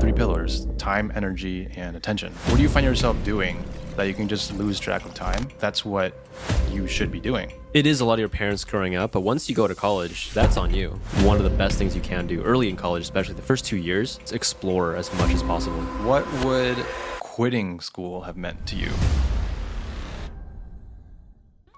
three pillars time, energy, and attention. What do you find yourself doing that you can just lose track of time? That's what you should be doing. It is a lot of your parents growing up, but once you go to college, that's on you. One of the best things you can do early in college, especially the first two years, is explore as much as possible. What would quitting school have meant to you?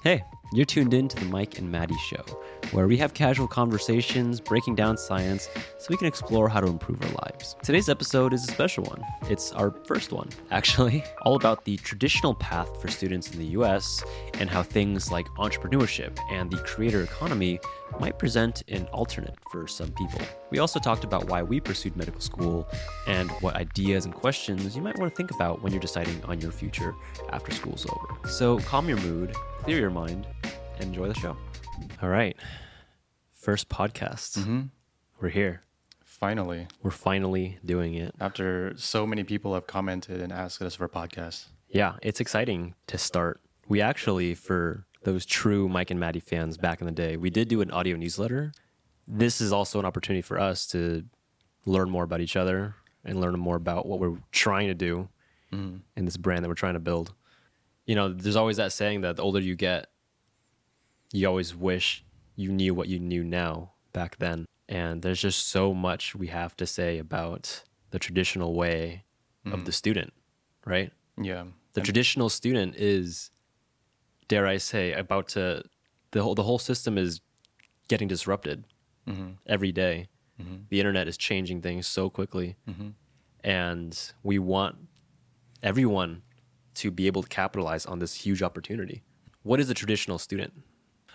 Hey, you're tuned in to the Mike and Matty Show, where we have casual conversations breaking down science so we can explore how to improve our lives. Today's episode is a special one. It's our first one, actually, all about the traditional path for students in the US and how things like entrepreneurship and the creator economy might present an alternate for some people. We also talked about why we pursued medical school and what ideas and questions you might want to think about when you're deciding on your future after school's over. So calm your mood, clear your mind, enjoy the show. All right. First podcast. Mm-hmm. We're here. Finally, We're finally doing it. after so many people have commented and asked us for a podcast. Yeah, it's exciting to start. We actually, for those true Mike and Matty fans back in the day, we did do an audio newsletter. This is also an opportunity for us to learn more about each other and learn more about what we're trying to do in this brand that we're trying to build. You know, there's always that saying that the older you get, you always wish you knew what you knew now back then. And there's just so much we have to say about the traditional way of the mm. student, right? Yeah. the traditional student is dare i say about to the whole the whole system is getting disrupted mm-hmm. every day. Mm-hmm. the internet is changing things so quickly mm-hmm. and we want everyone to be able to capitalize on this huge opportunity what is a traditional student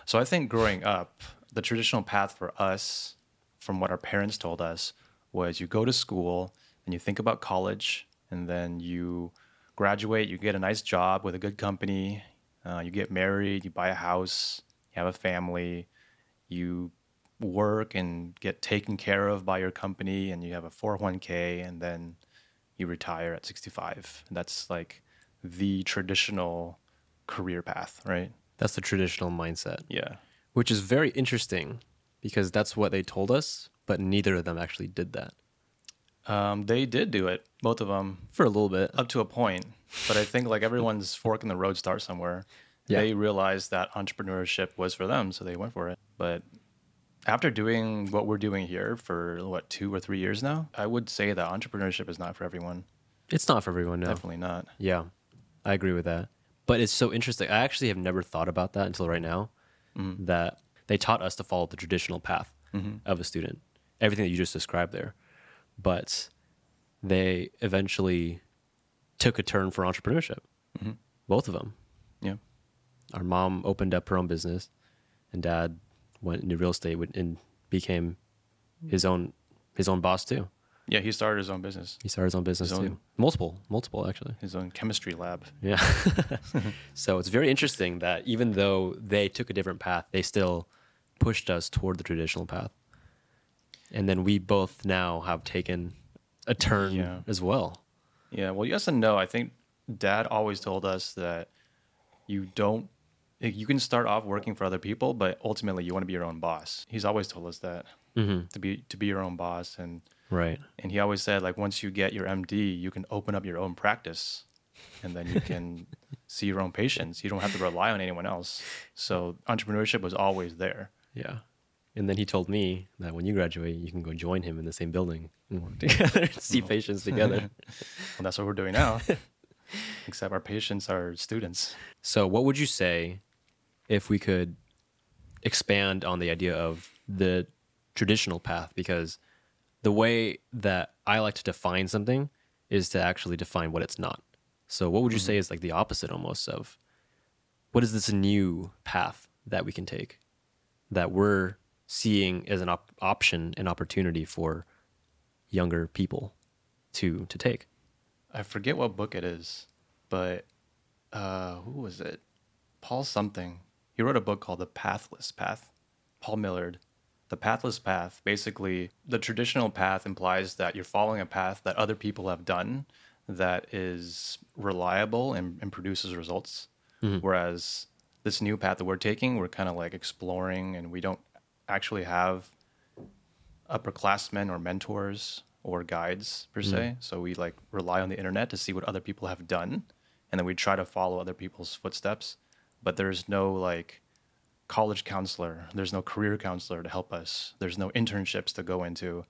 So I think growing up, the traditional path for us, from what our parents told us, was you go to school and you think about college, and then you graduate, you get a nice job with a good company, uh, you get married, you buy a house, you have a family, you work and get taken care of by your company, and you have a 401k, and then you retire at 65. And that's like the traditional career path, right? that's the traditional mindset Yeah. which is very interesting because that's what they told us but neither of them actually did that Um, they did do it, both of them, for a little bit up to a point. But I think like everyone's fork in the road starts somewhere. Yeah. They realized that entrepreneurship was for them, so they went for it. But after doing what we're doing here for what two or three years now, I would say that entrepreneurship is not for everyone. it's not for everyone no Definitely not. Yeah, I agree with that. But it's so interesting. I actually have never thought about that until right now. Mm-hmm. That they taught us to follow the traditional path mm-hmm. of a student, everything that you just described there. But they eventually took a turn for entrepreneurship. Mm-hmm. Both of them. Yeah. Our mom opened up her own business, and dad went into real estate and became his own his own boss too. Yeah, he started his own business, He started his own business His own- too. Multiple, multiple actually. his own chemistry lab. Yeah. so it's very interesting that even though they took a different path, they still pushed us toward the traditional path. And then we both now have taken a turn Yeah. as well. Yeah, well, yes and no. I think dad always told us that you don't, like, you can start off working for other people, but ultimately you want to be your own boss. He's always told us that mm-hmm. to be to be your own boss, and Right. and he always said like once you get your MD, you can open up your own practice, and then you can see your own patients. You don't have to rely on anyone else. So entrepreneurship was always there. Yeah. And then he told me that when you graduate, you can go join him in the same building and work together see patients together. Well, that's what we're doing now. Except our patients are students. So, what would you say if we could expand on the idea of the traditional path? Because the way that I like to define something is to actually define what it's not. So, what would you say is like the opposite almost of what is this new path that we can take that we're seeing as an op- option, an opportunity for younger people to to take? I forget what book it is, but uh, who was it? Paul something. He wrote a book called The Pathless Path. Paul Millerd. The pathless path, basically, the traditional path implies that you're following a path that other people have done that is reliable and, and produces results. Mm-hmm. Whereas this new path that we're taking, we're kind of like exploring and we don't actually have upperclassmen or mentors or guides per se. Mm-hmm. So we like rely on the internet to see what other people have done, and then we try to follow other people's footsteps. But there's no like college counselor. There's no career counselor to help us. There's no internships to go into.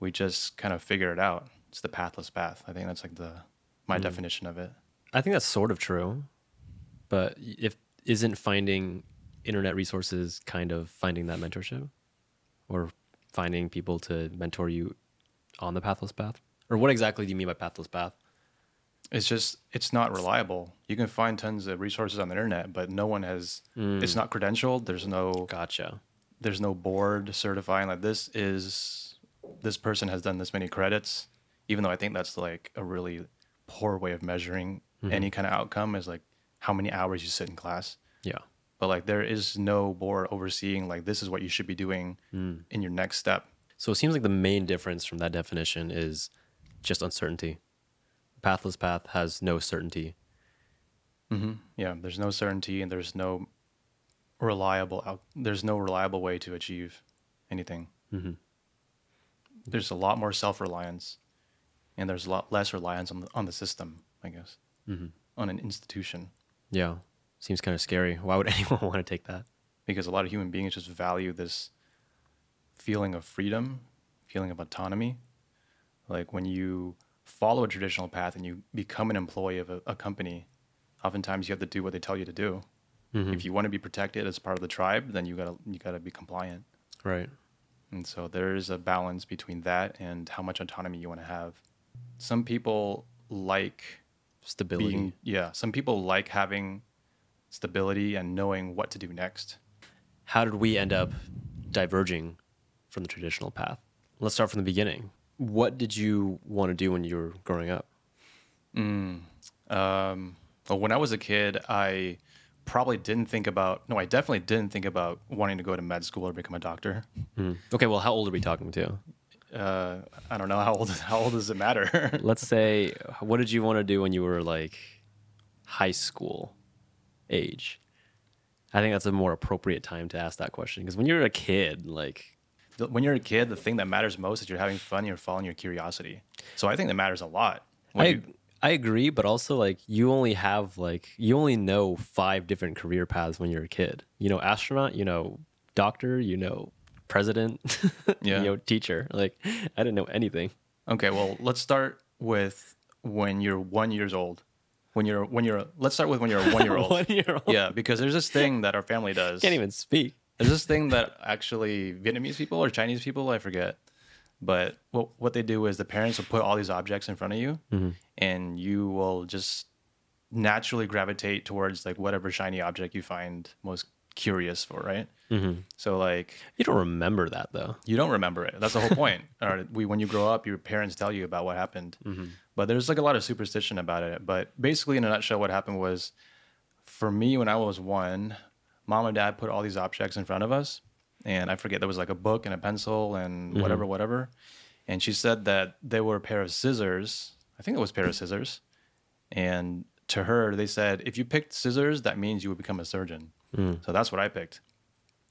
We just kind of figure it out. It's the pathless path. I think that's like the my hmm. definition of it. I think that's sort of true, but if isn't finding internet resources kind of finding that mentorship, or finding people to mentor you on the pathless path, or what exactly do you mean by pathless path? It's just it's not reliable. You can find tons of resources on the internet, but no one has. It's hmm. not credentialed. There's no Gotcha. there's no board certifying like this is this person has done this many credits. Even though I think that's like a really poor way of measuring mm-hmm. any kind of outcome is like how many hours you sit in class. Yeah. But like there is no board overseeing like this is what you should be doing hmm. in your next step. So it seems like the main difference from that definition is just uncertainty. Pathless path has no certainty. Mm-hmm. Yeah, there's no certainty and there's no reliable out. There's no reliable way to achieve anything. Mm-hmm. There's a lot more self reliance, and there's a lot less reliance on the on the system. I guess mm-hmm. on an institution Yeah. Seems kind of scary. Why would anyone want to take that? because a lot of human beings just value this feeling of freedom, feeling of autonomy. Like when you follow a traditional path and you become an employee of a, a company, oftentimes you have to do what they tell you to do. Mm-hmm. If you want to be protected as part of the tribe, then you gotta you gotta be compliant. Right. And so there is a balance between that and how much autonomy you want to have. Some people like Stability. being yeah, some people like having stability and knowing what to do next. How did we end up diverging from the traditional path? Let's start from the beginning. What did you want to do when you were growing up? Um, well, when I was a kid, I probably didn't think about no, I definitely didn't think about wanting to go to med school or become a doctor. Okay, well, how old are we talking to? Uh, I don't know how old how old does it matter? Let's say, what did you want to do when you were like high school age? I think that's a more appropriate time to ask that question because when you're a kid, like, when you're a kid, the thing that matters most is you're having fun, you're following your curiosity. So I think that matters a lot. I you- I agree, but also like you only have like you only know five different career paths when you're a kid. You know, astronaut. You know, doctor. You know, president. Yeah. you know, teacher. Like I didn't know anything. Okay, well, let's start with when you're one years old. When you're when you're let's start with when you're a one year old. One year old. yeah, because there's this thing that our family does. Can't even speak. There's this thing that actually Vietnamese people or Chinese people, I forget. But what what they do is the parents will put all these objects in front of you, mm-hmm. and you will just naturally gravitate towards like whatever shiny object you find most curious for, right? Mm-hmm. So like You don't remember that though. you don't remember it. That's the whole point. Or we, when you grow up, your parents tell you about what happened. Mm-hmm. But there's like a lot of superstition about it. But basically, in a nutshell, what happened was, for me, when I was one, mom and dad put all these objects in front of us, and I forget there was like a book and a pencil and mm-hmm. whatever, whatever. And she said that they were a pair of scissors. I think it was a pair of scissors. And to her, they said, if you picked scissors, that means you would become a surgeon. Mm. So that's what I picked.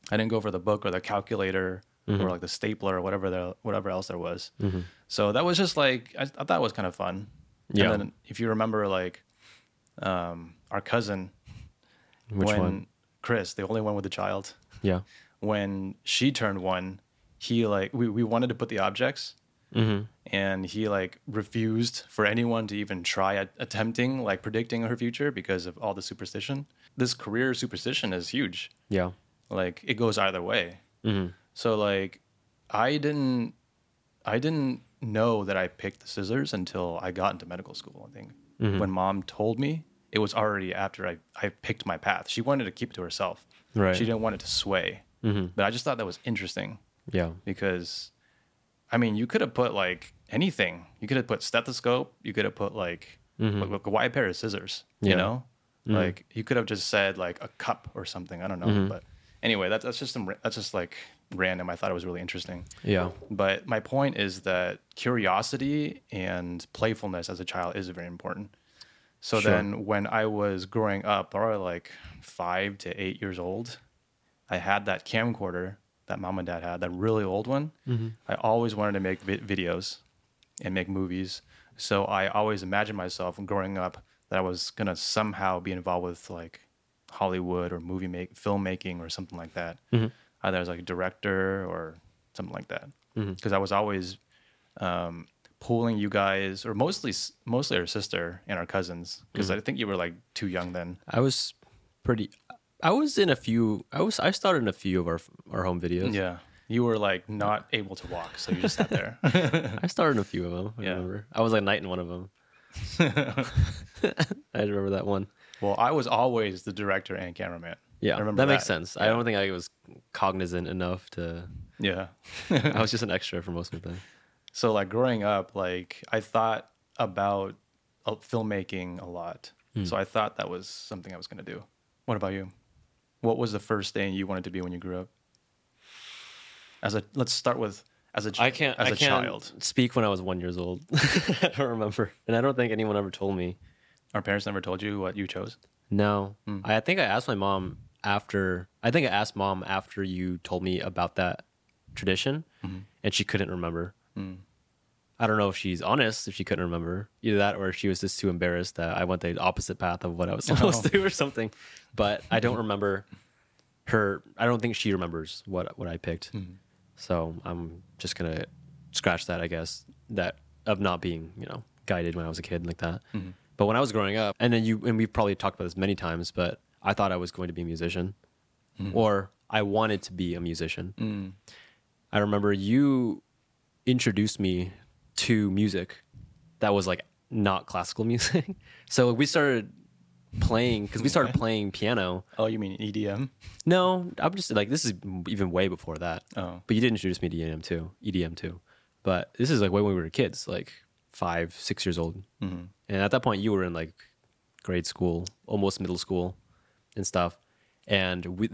I didn't go for the book or the calculator or mm-hmm. like the stapler or whatever there, whatever else there was. Mm-hmm. So that was just like I, I thought it was kind of fun. Yeah. And then if you remember, like um, our cousin, Which when one? Chris, the only one with a child, Yeah. when she turned one, he like we, we wanted to put the objects, Mm-hmm. and he like refused for anyone to even try at, attempting like predicting her future because of all the superstition. This career superstition is huge. Yeah. Like it goes either way. Mm-hmm. So like I didn't I didn't know that I picked the scissors until I got into medical school, I think. Mm-hmm. When mom told me, it was already after I, I picked my path. She wanted to keep it to herself. Right. She didn't want it to sway. Mhm. But I just thought that was interesting Yeah. because I mean, you could have put like anything. You could have put stethoscope. You could have put like, like, like, why a pair of scissors? Mm-hmm. Yeah. You know, like you could have just said like a cup or something. I don't know. Mm-hmm. But anyway, that's that's just some, that's just like random. I thought it was really interesting. Yeah. But my point is that curiosity and playfulness as a child is very important. So Sure. then when I was growing up, probably like five to eight years old, I had that camcorder that mom and dad had, that really old one. Mm-hmm. I always wanted to make vi- videos. and make movies. So I always imagined myself growing up that I was gonna somehow be involved with like Hollywood or movie make filmmaking or something like that. Either as like a director or something like that. Because I was always um, pulling you guys, or mostly mostly our sister and our cousins, because mm. I think you were like too young then. I was pretty. I was in a few. I was. I started in a few of our our home videos. Yeah, you were like not able to walk, so you just sat there. I started in a few of them. I Yeah. remember. I was like knight in one of them. I remember that one. well, I was always the director and cameraman. Yeah, I remember that that. makes sense. I don't think I was cognizant enough to. Yeah. I was just an extra for most of the time. So like growing up, like I thought about uh, filmmaking a lot. Hmm. So I thought that was something I was going to do. What about you? What was the first thing you wanted to be when you grew up? As a let's start with as a I can't. as I a can't child. speak when I was one years old. I don't remember, and I don't think anyone ever told me. Our parents never told you what you chose. No. I, I think I asked my mom after. I think I asked mom after you told me about that tradition, Mm-hmm. and she couldn't remember. Hmm. I don't know if she's honest if she couldn't remember either that or she was just too embarrassed that I went the opposite path of what I was supposed Oh. to or something. But I don't remember her. I don't think she remembers what what I picked. Hmm. So I'm just gonna scratch that, I guess, that of not being you know guided when I was a kid like that. Mm-hmm. But when I was growing up, and then you and we've probably talked about this many times, but I thought I was going to be a musician, or I wanted to be a musician. Mm. I remember you introduced me to music that was like not classical music. so we started playing because we started playing piano. Oh, you mean EDM? No, I'm just like this is even way before that. Oh. But you did introduce me to EDM too, EDM too. But this is like way when we were kids, like five, six years old. Mm-hmm. And at that point, you were in like grade school, almost middle school, and stuff. And with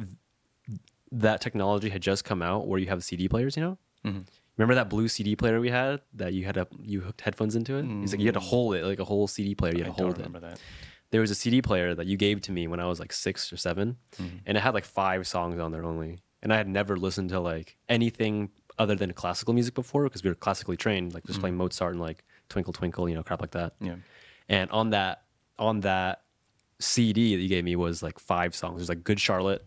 that technology had just come out, where you have CD players. You know, Mm-hmm. Remember that blue CD player we had that you had to you hooked headphones into it. It's like you had to mm. hold it, like a whole CD player. You I had to don't hold it remember that. there was a CD player that you gave to me when I was like six or 7 mm-hmm. and it had like five songs on there only. And I had never listened to like anything other than classical music before because we were classically trained, like just mm-hmm. playing Mozart and like Twinkle Twinkle, you know, crap like that. Yeah. And on that on that CD that you gave me was like five songs. There's like Good Charlotte,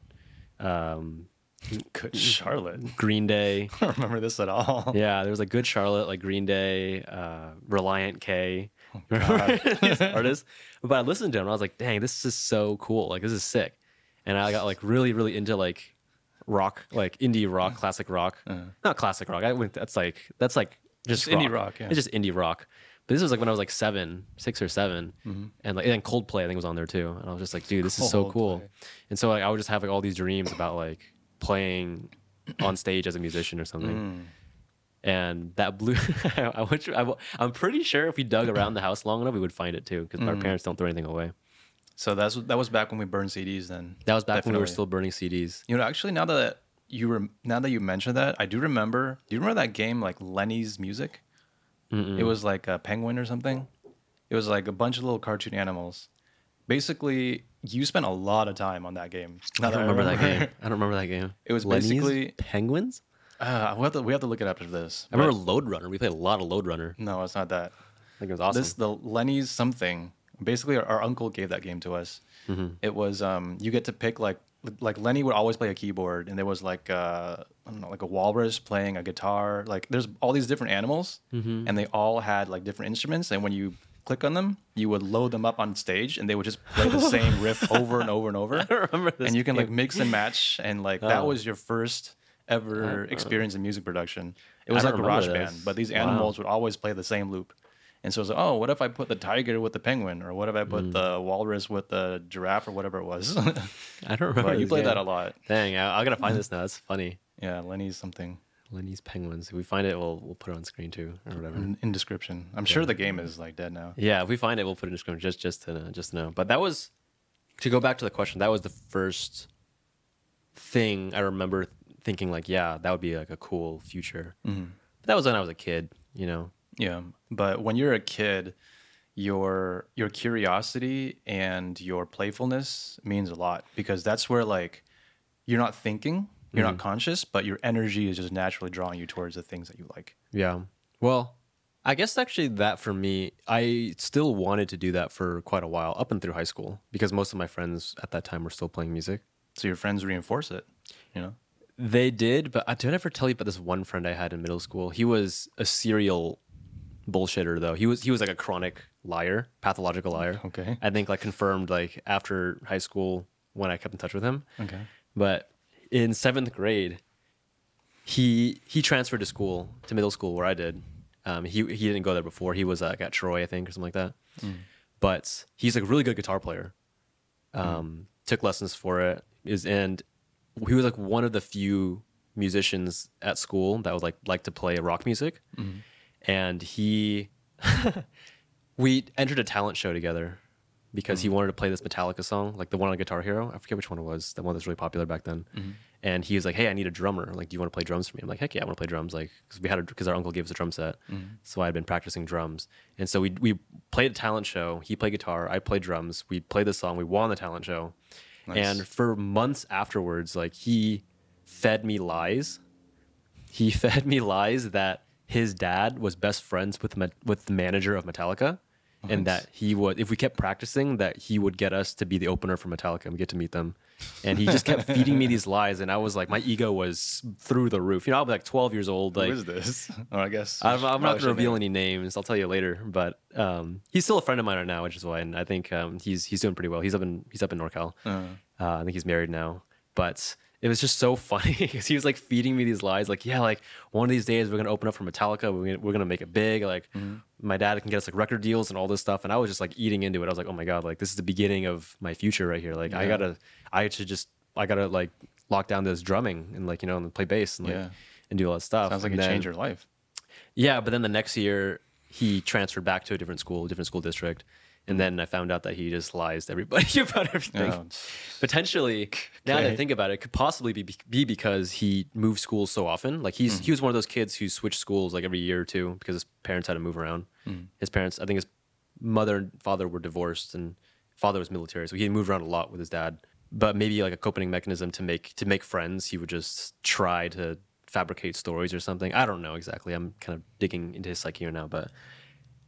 um, Good Charlotte. Green Day. I don't remember this at all. Yeah, there was like Good Charlotte, like Green Day, uh, Relient K. Oh, these artists? But I listened to them and I was like, dang, this is so cool. Like, this is sick. And I got like really, really into like rock, like indie rock, classic rock. Not classic rock. I went, that's like, that's like just, Just indie rock, yeah. It's just indie rock. But this was like when I was like seven, six or 7 Mm-hmm. And like, and Coldplay, I think was on there too. And I was just like, dude, this is so cool. And so like, I would just have like all these dreams about like playing on stage as a musician or something Mm. and that blue, I, I, I, I'm pretty sure if we dug around the house long enough we would find it too because our Mm. parents don't throw anything away So that's that was back when we burned CDs. Then that was back when we were still burning cds You know, actually, now that you were now that you mentioned that, I do remember. Do you remember that game like Lenny's Music? It was like a penguin or something. It was like a bunch of little cartoon animals. Basically, you spent a lot of time on that game. i don't remember that game i don't remember that game It was Lenny's basically- penguins Uh, we have to we have to look it up after this. i remember Lode Runner we played a lot of Lode Runner no, it's not that. i think it was awesome This the Lenny's something. Basically, our, our uncle gave that game to us. Mm-hmm. It was um, you get to pick like like Lenny would always play a keyboard, and there was like uh, I don't know like a walrus playing a guitar. Like there's all these different animals, Mm-hmm. and they all had like different instruments. And when you click on them, you would load them up on stage, and they would just play the same riff over and over and over. don't remember this And you can like mix and match, and like that Oh. was your first ever experience in music production. It was I like don't Garage Band, but these Wow. animals would always play the same loop. And so it's like, oh, what if I put the tiger with the penguin, or what if I put Hmm. the walrus with the giraffe, or whatever it was. i don't remember but you played that a lot. dang I, i gotta find this now that's funny Yeah, Lenny's something lenny's penguins if we find it we'll, we'll put it on screen too or whatever in, in description. I'm sure the game is like dead now. Yeah, if we find it, we'll put it in description just just to know, just to know. But that was to go back to the question. That was the first thing I remember thinking like, yeah, that would be like a cool future. Mm-hmm. But that was when I was a kid, you know. Yeah, but when you're a kid, your your curiosity and your playfulness means a lot because that's where like you're not thinking, you're not mm. conscious, but your energy is just naturally drawing you towards the things that you like. Yeah. Well, I guess actually that for me, I still wanted to do that for quite a while, up and through high school, because most of my friends at that time were still playing music. So your friends reinforce it, you know? They did, but I did I ever tell you about this one friend I had in middle school? He was a serial bullshitter though. He was he was like a chronic liar, pathological liar. Okay. I think like confirmed like after high school when I kept in touch with him. Okay. But in seventh grade, he he transferred to school to middle school where I did. Um, he he didn't go there before. He was like at Troy, I think, or something like that. But he's like a really good guitar player. Um, Took lessons for it. Is and he was like one of the few musicians at school that would like like to play rock music. And he we entered a talent show together because he mm. wanted to play this Metallica song, like the one on Guitar Hero. I forget which one it was, the one that's really popular back then. Mm-hmm. And he was like, "Hey, I need a drummer. Like, do you want to play drums for me?" I'm like, "Heck yeah, I want to play drums." Like, because we had because our uncle gave us a drum set, mm-hmm. so I had been practicing drums. And so we we played a talent show. He played guitar, I played drums. We played the song. We won the talent show, and for months afterwards, like he fed me lies. He fed me lies that his dad was best friends with with the manager of Metallica, and that he would, if we kept practicing, that he would get us to be the opener for Metallica and we get to meet them. And he just kept feeding me these lies, and I was like, my ego was through the roof. You know, I was like 12 years old. Like, Who is this? or I guess I'm, I'm not going to reveal any names. I'll tell you later. But um, he's still a friend of mine right now, which is why, and I think um, he's he's doing pretty well. He's up in he's up in NorCal. it. Uh, Uh, I think he's married now. But it was just so funny because he was like feeding me these lies, like, yeah, like one of these days we're gonna open up for Metallica. We're gonna, we're gonna make it big. Like mm-hmm. my dad can get us like record deals and all this stuff. And I was just like eating into it. I was like, oh my god, like this is the beginning of my future right here. Like I gotta, I should just, I gotta like lock down this drumming and like you know and play bass and like Yeah. and do all that stuff. sounds like and it then- changed your life. yeah, but then the next year he transferred back to a different school, different school district. And then I found out that he just lies to everybody about everything. Oh, Potentially, now that I think about it, it could possibly be, be because he moved schools so often. Like he's he was one of those kids who switched schools like every year or two because his parents had to move around. His parents, I think his mother and father were divorced, and father was military, so he moved around a lot with his dad. But maybe like a coping mechanism to make to make friends, he would just try to fabricate stories or something. I don't know exactly. I'm kind of digging into his psyche here now, but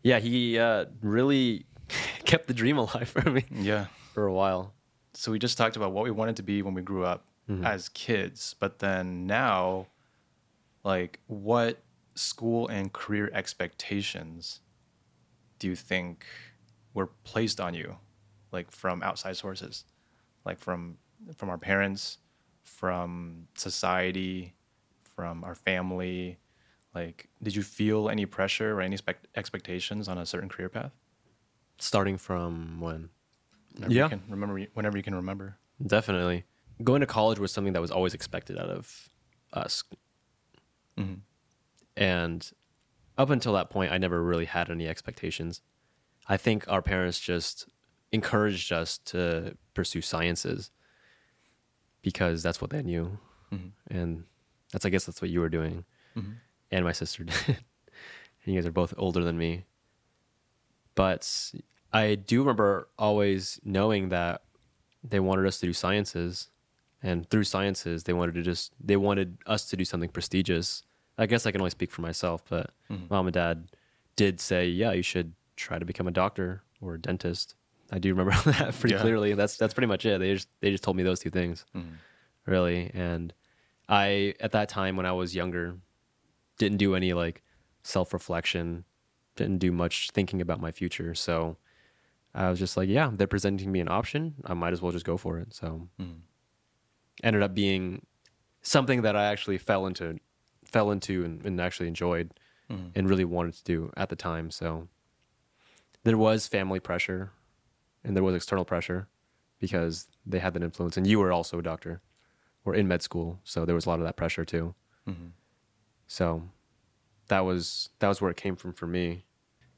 yeah, he uh, really kept the dream alive for me yeah. for a while. So we just talked about what we wanted to be when we grew up Mm-hmm. as kids, but then now, like, what school and career expectations do you think were placed on you, like from outside sources, like from from our parents, from society, from our family? Like, did you feel any pressure or any spec- expectations on a certain career path? Starting from when? Whenever Yeah. you can remember, whenever you can remember. Definitely. Going to college was something that was always expected out of us. Mm-hmm. And up until that point, I never really had any expectations. I think our parents just encouraged us to pursue sciences because that's what they knew. Mm-hmm. And that's, I guess, that's what you were doing. Mm-hmm. And my sister did. and you guys are both older than me. But I do remember always knowing that they wanted us to do sciences and through sciences they wanted to just they wanted us to do something prestigious. I guess i can only speak for myself but mm-hmm. mom and dad did say yeah you should try to become a doctor or a dentist. I do remember that pretty Yeah. clearly. That's that's pretty much it. They just they just told me those two things mm-hmm. really. And i at that time when i was younger didn't do any like self-reflection didn't do much thinking about my future. So I was just like, yeah, they're presenting me an option. I might as well just go for it. So mm. ended up being something that I actually fell into, fell into and, and actually enjoyed mm. and really wanted to do at the time. So there was family pressure and there was external pressure because they had that influence. And you were also a doctor or in med school. So there was a lot of that pressure too. Mm-hmm. So that was, that was where it came from for me.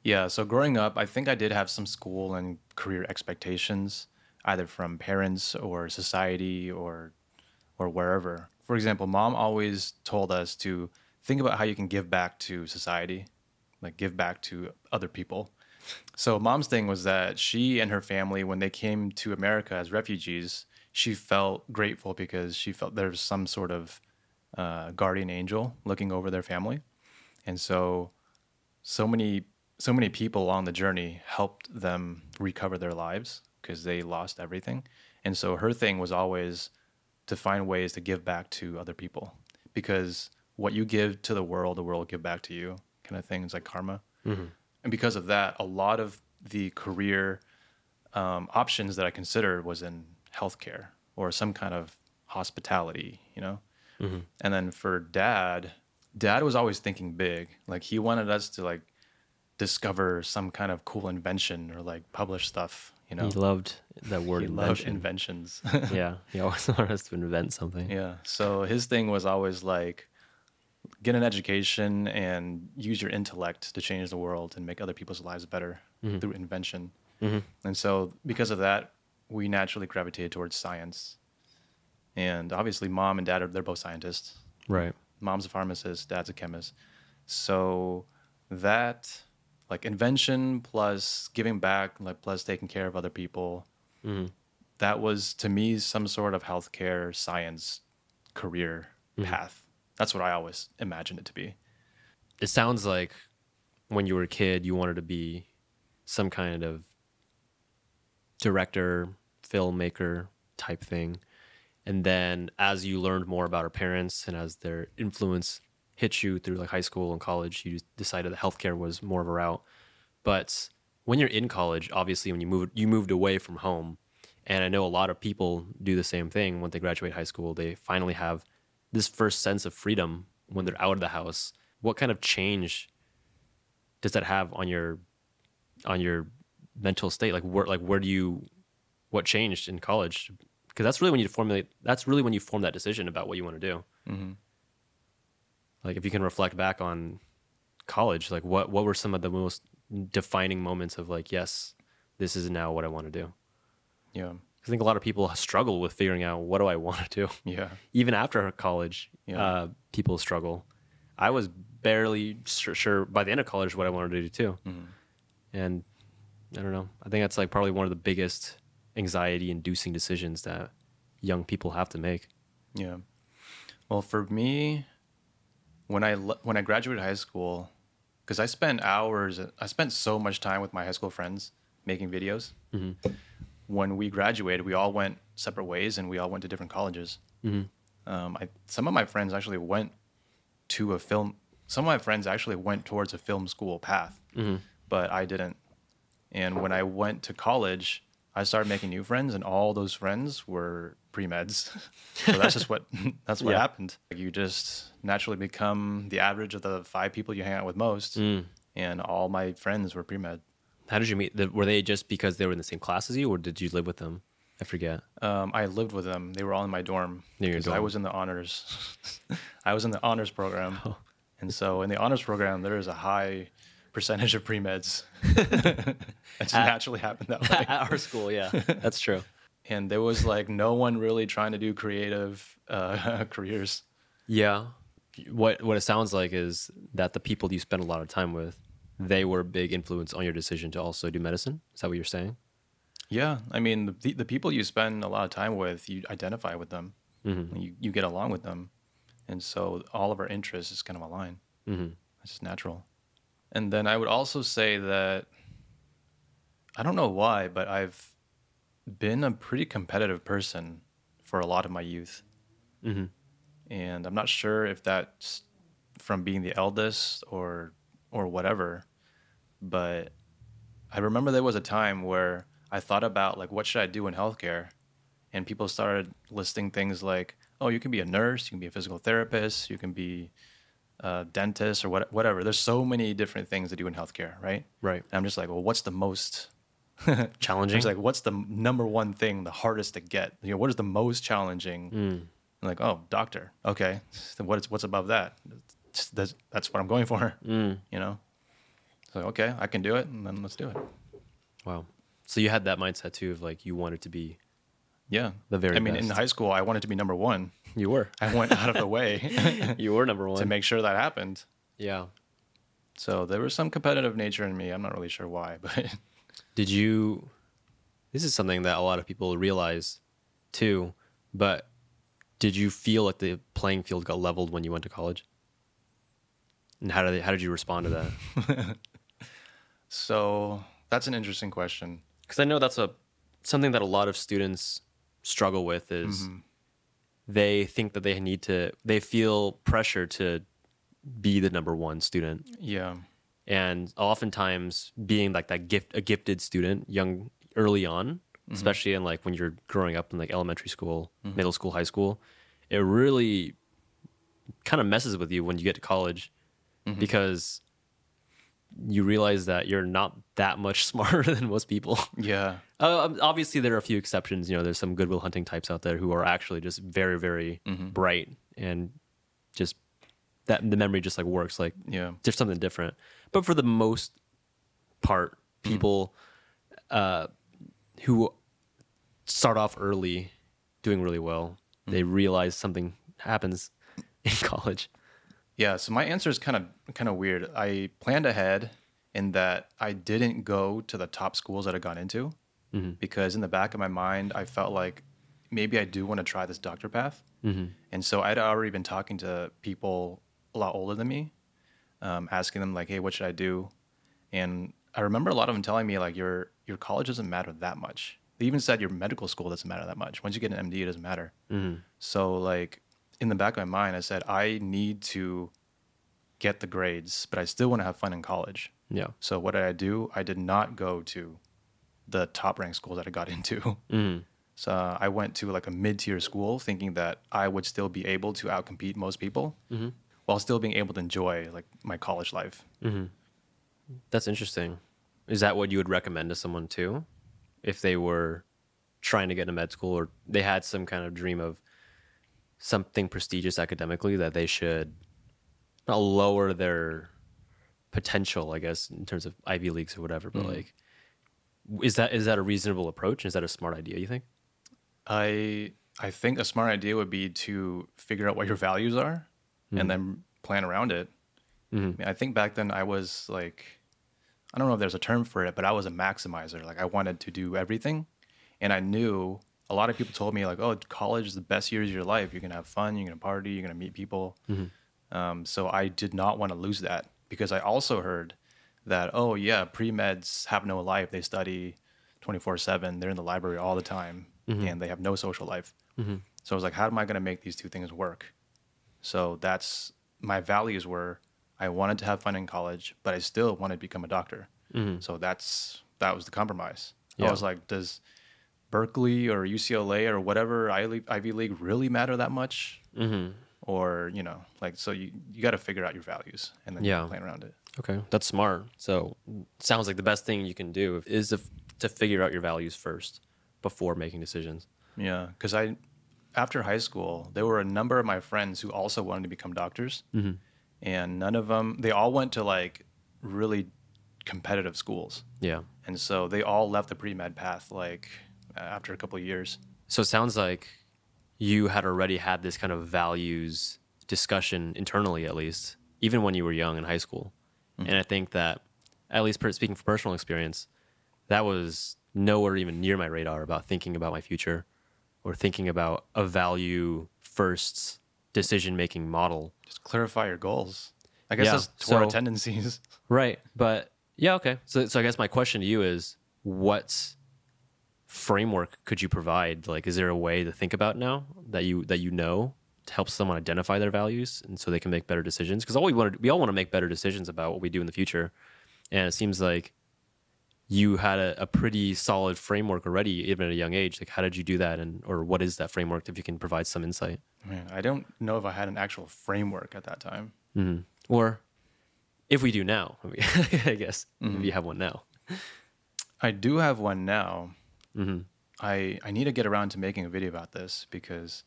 Yeah, so growing up, I think I did have some school and career expectations, either from parents or society or or wherever. For example, mom always told us to think about how you can give back to society, like give back to other people. So mom's thing was that she and her family, when they came to America as refugees, she felt grateful because she felt there's some sort of uh, guardian angel looking over their family, and so so many so many people along the journey helped them recover their lives because they lost everything. And so her thing was always to find ways to give back to other people because what you give to the world, the world will give back to you, kind of things like karma. And because of that, a lot of the career um, options that I considered was in healthcare or some kind of hospitality, you know? And then for dad, dad was always thinking big. Like he wanted us to like discover some kind of cool invention or like publish stuff, you know? He loved that word He loved inventions. yeah, he always wanted us to invent something. yeah. So his thing was always like get an education and use your intellect to change the world and make other people's lives better mm-hmm. through invention. Mm-hmm. And so because of that, we naturally gravitated towards science. And obviously mom and dad are they're both scientists. Right. mom's a pharmacist, dad's a chemist. So that like invention plus giving back, like plus taking care of other people, mm-hmm. that was to me some sort of healthcare science career mm-hmm. path. That's what I always imagined it to be. It sounds like when you were a kid, you wanted to be some kind of director, filmmaker type thing. And then as you learned more about our parents and as their influence hit you through like high school and college, you decided that healthcare was more of a route. But when you're in college, obviously when you moved you moved away from home. And I know a lot of people do the same thing when they graduate high school. They finally have this first sense of freedom when they're out of the house. What kind of change does that have on your on your mental state? Like where like where do you what changed in college? Because that's really when you formulate. That's really when you form that decision about what you want to do. Mm-hmm. Like if you can reflect back on college, like what what were some of the most defining moments of like, yes, this is now what I want to do. Yeah. I think a lot of people struggle with figuring out what do I want to do. Yeah. Even after college, Yeah. uh, people struggle. I was barely sure, sure by the end of college what I wanted to do too. Mhm. And I don't know. I think that's like probably one of the biggest anxiety inducing decisions that young people have to make. Yeah. Well, for me, when I when I graduated high school, because I spent hours, I spent so much time with my high school friends making videos. Mm-hmm. When we graduated, we all went separate ways, and we all went to different colleges. Mm-hmm. Um, I, some of my friends actually went to a film. Some of my friends actually went towards a film school path, mm-hmm. but I didn't. And when I went to college, I started making new friends, and all those friends were pre meds. so that's just what that's what Yeah. happened. You just naturally become the average of the five people you hang out with most, and all my friends were pre med. How did you meet? Were they just because they were in the same class as you, or did you live with them? I forget. Um, I lived with them. They were all in my dorm. Near 'cause I was in the honors. I was in the honors program, Oh. and so in the honors program, there is a high percentage of pre meds. it just naturally happened that way. At our school, yeah, that's true. and there was like no one really trying to do creative uh, careers. Yeah. What what it sounds like is that the people you spend a lot of time with, they were a big influence on your decision to also do medicine. Is that what you're saying? Yeah, I mean the the people you spend a lot of time with, you identify with them, Mm-hmm. you you get along with them, and so all of our interests is kind of align. Mm-hmm. It's just natural. And then I would also say that I don't know why, but I've been a pretty competitive person for a lot of my youth. Mm-hmm. and I'm not sure if that's from being the eldest or or whatever. But I remember there was a time where I thought about like what should I do in healthcare, and people started listing things like, oh, you can be a nurse, you can be a physical therapist, you can be a dentist or what, whatever. There's so many different things to do in healthcare, right? Right. And I'm just like, well, what's the most Challenging. it's like, what's the number one thing, the hardest to get? You know, what is the most challenging? Mm. I'm like, oh, doctor. Okay, then what's what's above that? That's, that's what I'm going for. Mm. You know. So okay, I can do it, and then let's do it. Wow. So you had that mindset too of like you wanted to be. Yeah. The very I mean, in high school, I wanted to be number one. You were. I went out of the way you were number one. to make sure that happened. yeah. So there was some competitive nature in me. I'm not really sure why, but Did you? This is something that a lot of people realize, too. But did you feel like the playing field got leveled when you went to college? And how did they, how did you respond to that? So that's an interesting question. Because I know that's a something that a lot of students struggle with is mm-hmm. they think that they need to they feel pressure to be the number one student. Yeah. and oftentimes being like that gift a gifted student young early on mm-hmm. especially in like when you're growing up in like elementary school mm-hmm. middle school high school it really kind of messes with you when you get to college because you realize that you're not that much smarter than most people Yeah. uh, obviously there are a few exceptions you know there's some goodwill hunting types out there who are actually just very very bright and just that the memory just like works like Yeah. there's something different. But for the most part, people uh, who start off early doing really well, they realize something happens in college. Yeah, so my answer is kind of kind of weird. I planned ahead in that I didn't go to the top schools that I got into mm-hmm. because in the back of my mind I felt like maybe I do want to try this doctor path. Mm-hmm. And so I'd already been talking to people a lot older than me, um, asking them like, "Hey, what should I do?" And I remember a lot of them telling me like, "Your your college doesn't matter that much." They even said your medical school doesn't matter that much. Once you get an MD, it doesn't matter. Mm-hmm. So like in the back of my mind, I said I need to get the grades, but I still want to have fun in college. Yeah. So what did I do? I did not go to the top ranked schools that I got into. So uh, I went to like a mid tier school, thinking that I would still be able to outcompete most people, while still being able to enjoy like my college life. That's interesting. Is that what you would recommend to someone too? If they were trying to get into med school or they had some kind of dream of something prestigious academically that they should not lower their potential, I guess, in terms of Ivy Leagues or whatever, but mm. like is that is that a reasonable approach? Is that a smart idea, you think? I I think a smart idea would be to figure out what your values are, and mm. then plan around it. Mm-hmm. I, mean, I think back then I was like, I don't know if there's a term for it, but I was a maximizer. Like I wanted to do everything, and I knew a lot of people told me like, oh, college is the best years of your life. You're gonna have fun. You're gonna party. You're gonna meet people. Mm-hmm. Um, so I did not want to lose that because I also heard that oh yeah, pre meds have no life. They study 24 seven. They're in the library all the time, mm-hmm. and they have no social life. Mm-hmm. So I was like, how am I going to make these two things work? So that's my values were I wanted to have fun in college, but I still wanted to become a doctor. So that's that was the compromise. Yeah. I was like, does Berkeley or UCLA or whatever Ivy Ivy League really matter that much? Mm-hmm. Or you know, like so you you got to figure out your values and then Yeah. plan around it. Okay, that's smart. So, sounds like the best thing you can do is to, to figure out your values first before making decisions. Yeah, because I, after high school, there were a number of my friends who also wanted to become doctors, and none of them. They all went to like really competitive schools, Yeah. and so they all left the pre med path like after a couple of years. So it sounds like you had already had this kind of values discussion internally, at least, even when you were young in high school. Mm-hmm. And I think that, at least per, speaking from personal experience, that was nowhere even near my radar about thinking about my future or thinking about a value first decision making model. Just clarify your goals. I guess Yeah, that's Torah so- tendencies. Right. But yeah, okay. So so I guess my question to you is what framework could you provide? Like is there a way to think about now that you that you know to help someone identify their values and so they can make better decisions? Because all we want to, we all want to make better decisions about what we do in the future. And it seems like you had a, a pretty solid framework already, even at a young age. Like, how did you do that, and or what is that framework? If you can provide some insight, Man, I don't know if I had an actual framework at that time. Mm-hmm. or if we do now, I guess if mm-hmm. you have one now. I do have one now. Mm-hmm. I I need to get around to making a video about this because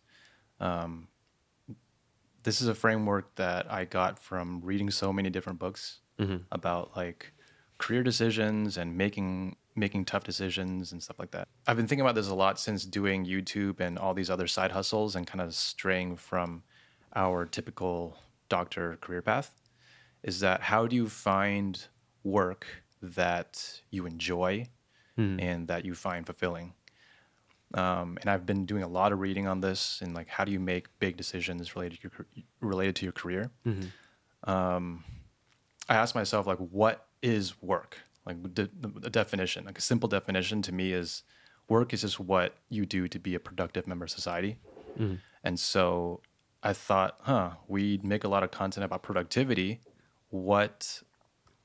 um, this is a framework that I got from reading so many different books Mm-hmm. about like career decisions and making making tough decisions and stuff like that. I've been thinking about this a lot since doing YouTube and all these other side hustles and kind of straying from our typical doctor career path. Is that how do you find work that you enjoy and that you find fulfilling? Um, and I've been doing a lot of reading on this and like how do you make big decisions related to your related to your career. Um, I asked myself like, what is work? Like the, the definition, like a simple definition to me is work is just what you do to be a productive member of society. And so I thought, huh, we make a lot of content about productivity. What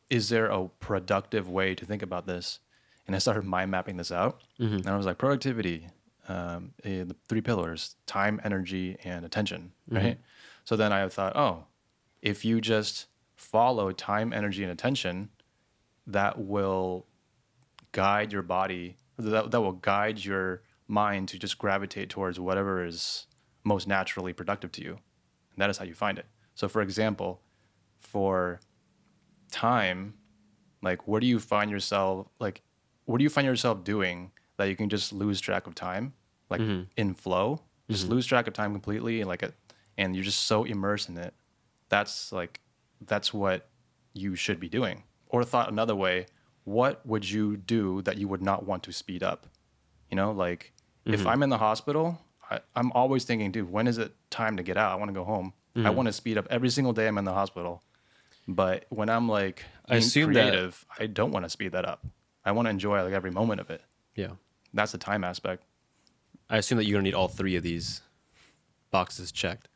is there a productive way to think about this? And I started mind mapping this out. And I was like, productivity, um, eh, the three pillars time, energy, and attention, right? So then I thought, oh, if you just follow time, energy, and attention, that will guide your body, that, that will guide your mind to just gravitate towards whatever is most naturally productive to you. And that is how you find it. So, for example, for time, like where do you find yourself, like, what do you find yourself doing that you can just lose track of time, like mm-hmm. in flow, just mm-hmm. lose track of time completely, and like, a, and you're just so immersed in it. That's like, that's what you should be doing. Or thought another way, what would you do that you would not want to speed up? You know, like if mm-hmm. I'm in the hospital, I, I'm always thinking, dude, when is it time to get out? I want to go home. I want to speed up every single day I'm in the hospital. But when I'm like I assume that- creative, I don't want to speed that up. I want to enjoy like every moment of it. Yeah. That's the time aspect. I assume that you're gonna need all three of these boxes checked.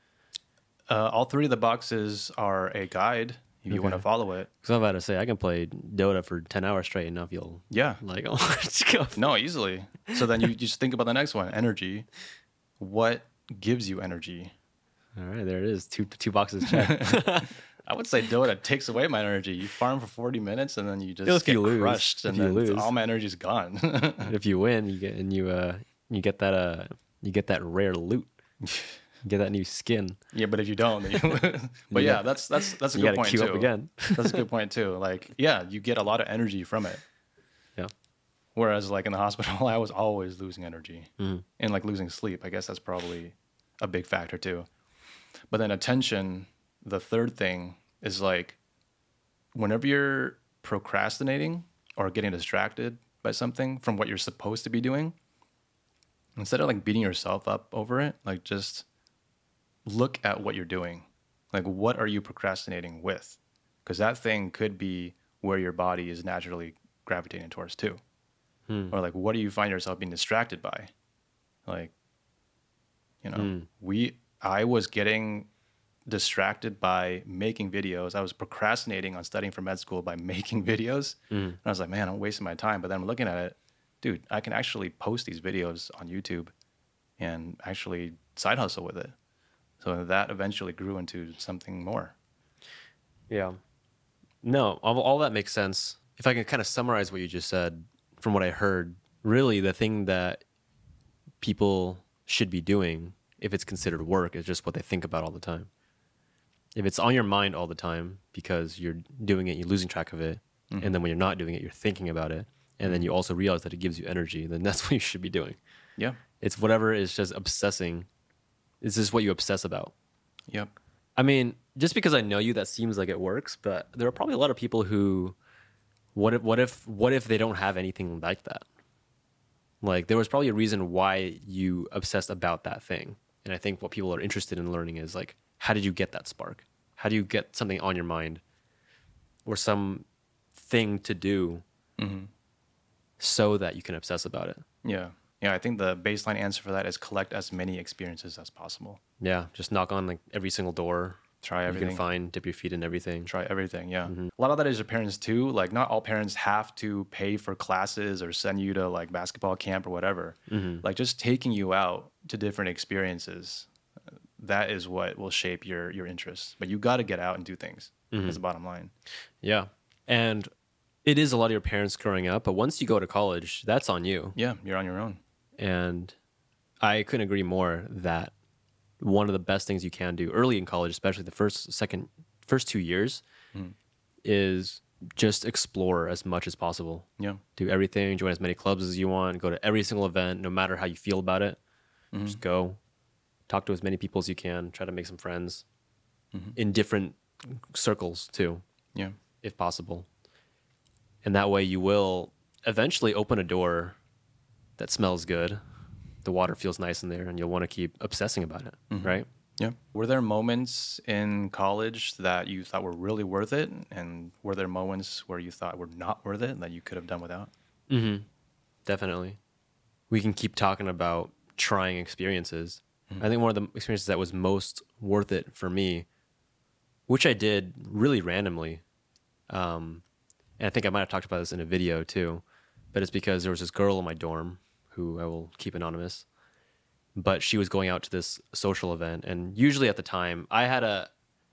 Uh, all three of the boxes are a guide if you want to follow it. Because I'm about to say I can play Dota for ten hours straight enough. You'll Yeah. like, oh, let's go. No, easily. So then you just think about the next one energy. What gives you energy? All right, there it is. Two two boxes checked. I would say Dota takes away my energy. You farm for 40 minutes and then you just If get you lose. crushed and then lose. all my energy's gone. if you win, you get and you uh you get that uh you get that rare loot. You get that new skin. yeah, but if you don't, then you but You yeah, that's that's that's a You good point queue too. up again. that's a good point too. Like, yeah, you get a lot of energy from it. Yeah. Whereas like in the hospital, I was always losing energy Mhm. and like losing sleep. I guess that's probably a big factor too. But then attention, the third thing is like whenever you're procrastinating or getting distracted by something from what you're supposed to be doing, instead of like beating yourself up over it, like just look at what you're doing. Like, what are you procrastinating with? Because that thing could be where your body is naturally gravitating towards too. Hmm. Or like, what do you find yourself being distracted by? Like, you know, Hmm. we, I was getting distracted by making videos. I was procrastinating on studying for med school by making videos. Mm. And I was like, man, I'm wasting my time. But then I'm looking at it, dude, I can actually post these videos on YouTube and actually side hustle with it. So that eventually grew into something more. Yeah. No, all, all that makes sense. If I can kind of summarize what you just said from what I heard, really the thing that people should be doing if it's considered work is just what they think about all the time. If it's on your mind all the time because you're doing it, you're losing track of it, and mm-hmm. then when you're not doing it, you're thinking about it, and then mm-hmm. you also realize that it gives you energy, then that's what you should be doing. Yeah. It's whatever is just obsessing. It's just what you obsess about. Yep. I mean, just because I know you, that seems like it works. But there are probably a lot of people who, what if, what if, what if they don't have anything like that? Like there was probably a reason why you obsessed about that thing, and I think what people are interested in learning is like, how did you get that spark? How do you get something on your mind, or some thing to do, mm-hmm. so that you can obsess about it? Yeah. Yeah. I think the baseline answer for that is collect as many experiences as possible. Yeah, just knock on like every single door Try everything. you can find, dip your feet in everything. Try everything. Yeah. Mm-hmm. A lot of that is your parents too. Like, not all parents have to pay for classes or send you to like basketball camp or whatever. Mm-hmm. Like, just taking you out to different experiences. That is what will shape your your interests. But you got to get out and do things. That's mm-hmm. the bottom line. Yeah. And it is a lot of your parents growing up, but once you go to college, that's on you. Yeah, you're on your own. And I couldn't agree more that one of the best things you can do early in college, especially the first, second, first two years, mm. is just explore as much as possible. Yeah. Do everything, join as many clubs as you want, go to every single event, no matter how you feel about it. Mm-hmm. Just go, talk to as many people as you can, try to make some friends in different circles too Yeah. if possible. And that way you will eventually open a door that smells good. The water feels nice in there and you'll want to keep obsessing about it, right? Yeah. Were there moments in college that you thought were really worth it, and were there moments where you thought were not worth it that you could have done without? Mm-hmm. Definitely. We can keep talking about trying experiences. I think one of the experiences that was most worth it for me, which I did really randomly, um, and I think I might have talked about this in a video too, but it's because there was this girl in my dorm who I will keep anonymous, but she was going out to this social event, and usually at the time I had a,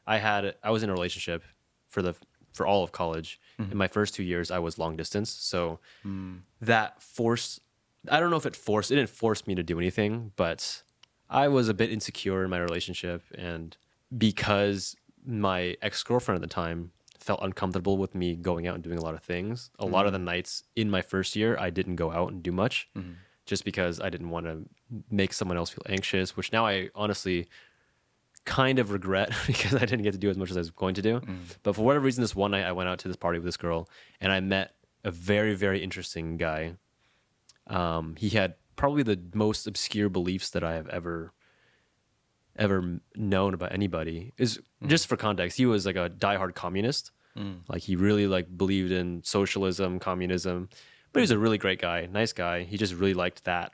I had I was in a relationship for the for all of college. In my first two years, I was long distance, so that forced. I don't know if it forced. It didn't force me to do anything, but I was a bit insecure in my relationship, and because my ex girlfriend at the time felt uncomfortable with me going out and doing a lot of things. A lot of the mm. nights in my first year, I didn't go out and do much, mm-hmm. just because I didn't want to make someone else feel anxious. Which now I honestly kind of regret because I didn't get to do as much as I was going to do. Mm. But for whatever reason, this one night I went out to this party with this girl, and I met a very very interesting guy. Um, he had probably the most obscure beliefs that I have ever ever known about anybody. Is mm. just for context, he was like a diehard communist. Mm. Like he really like believed in socialism, communism. But he was a really great guy, nice guy. He just really liked that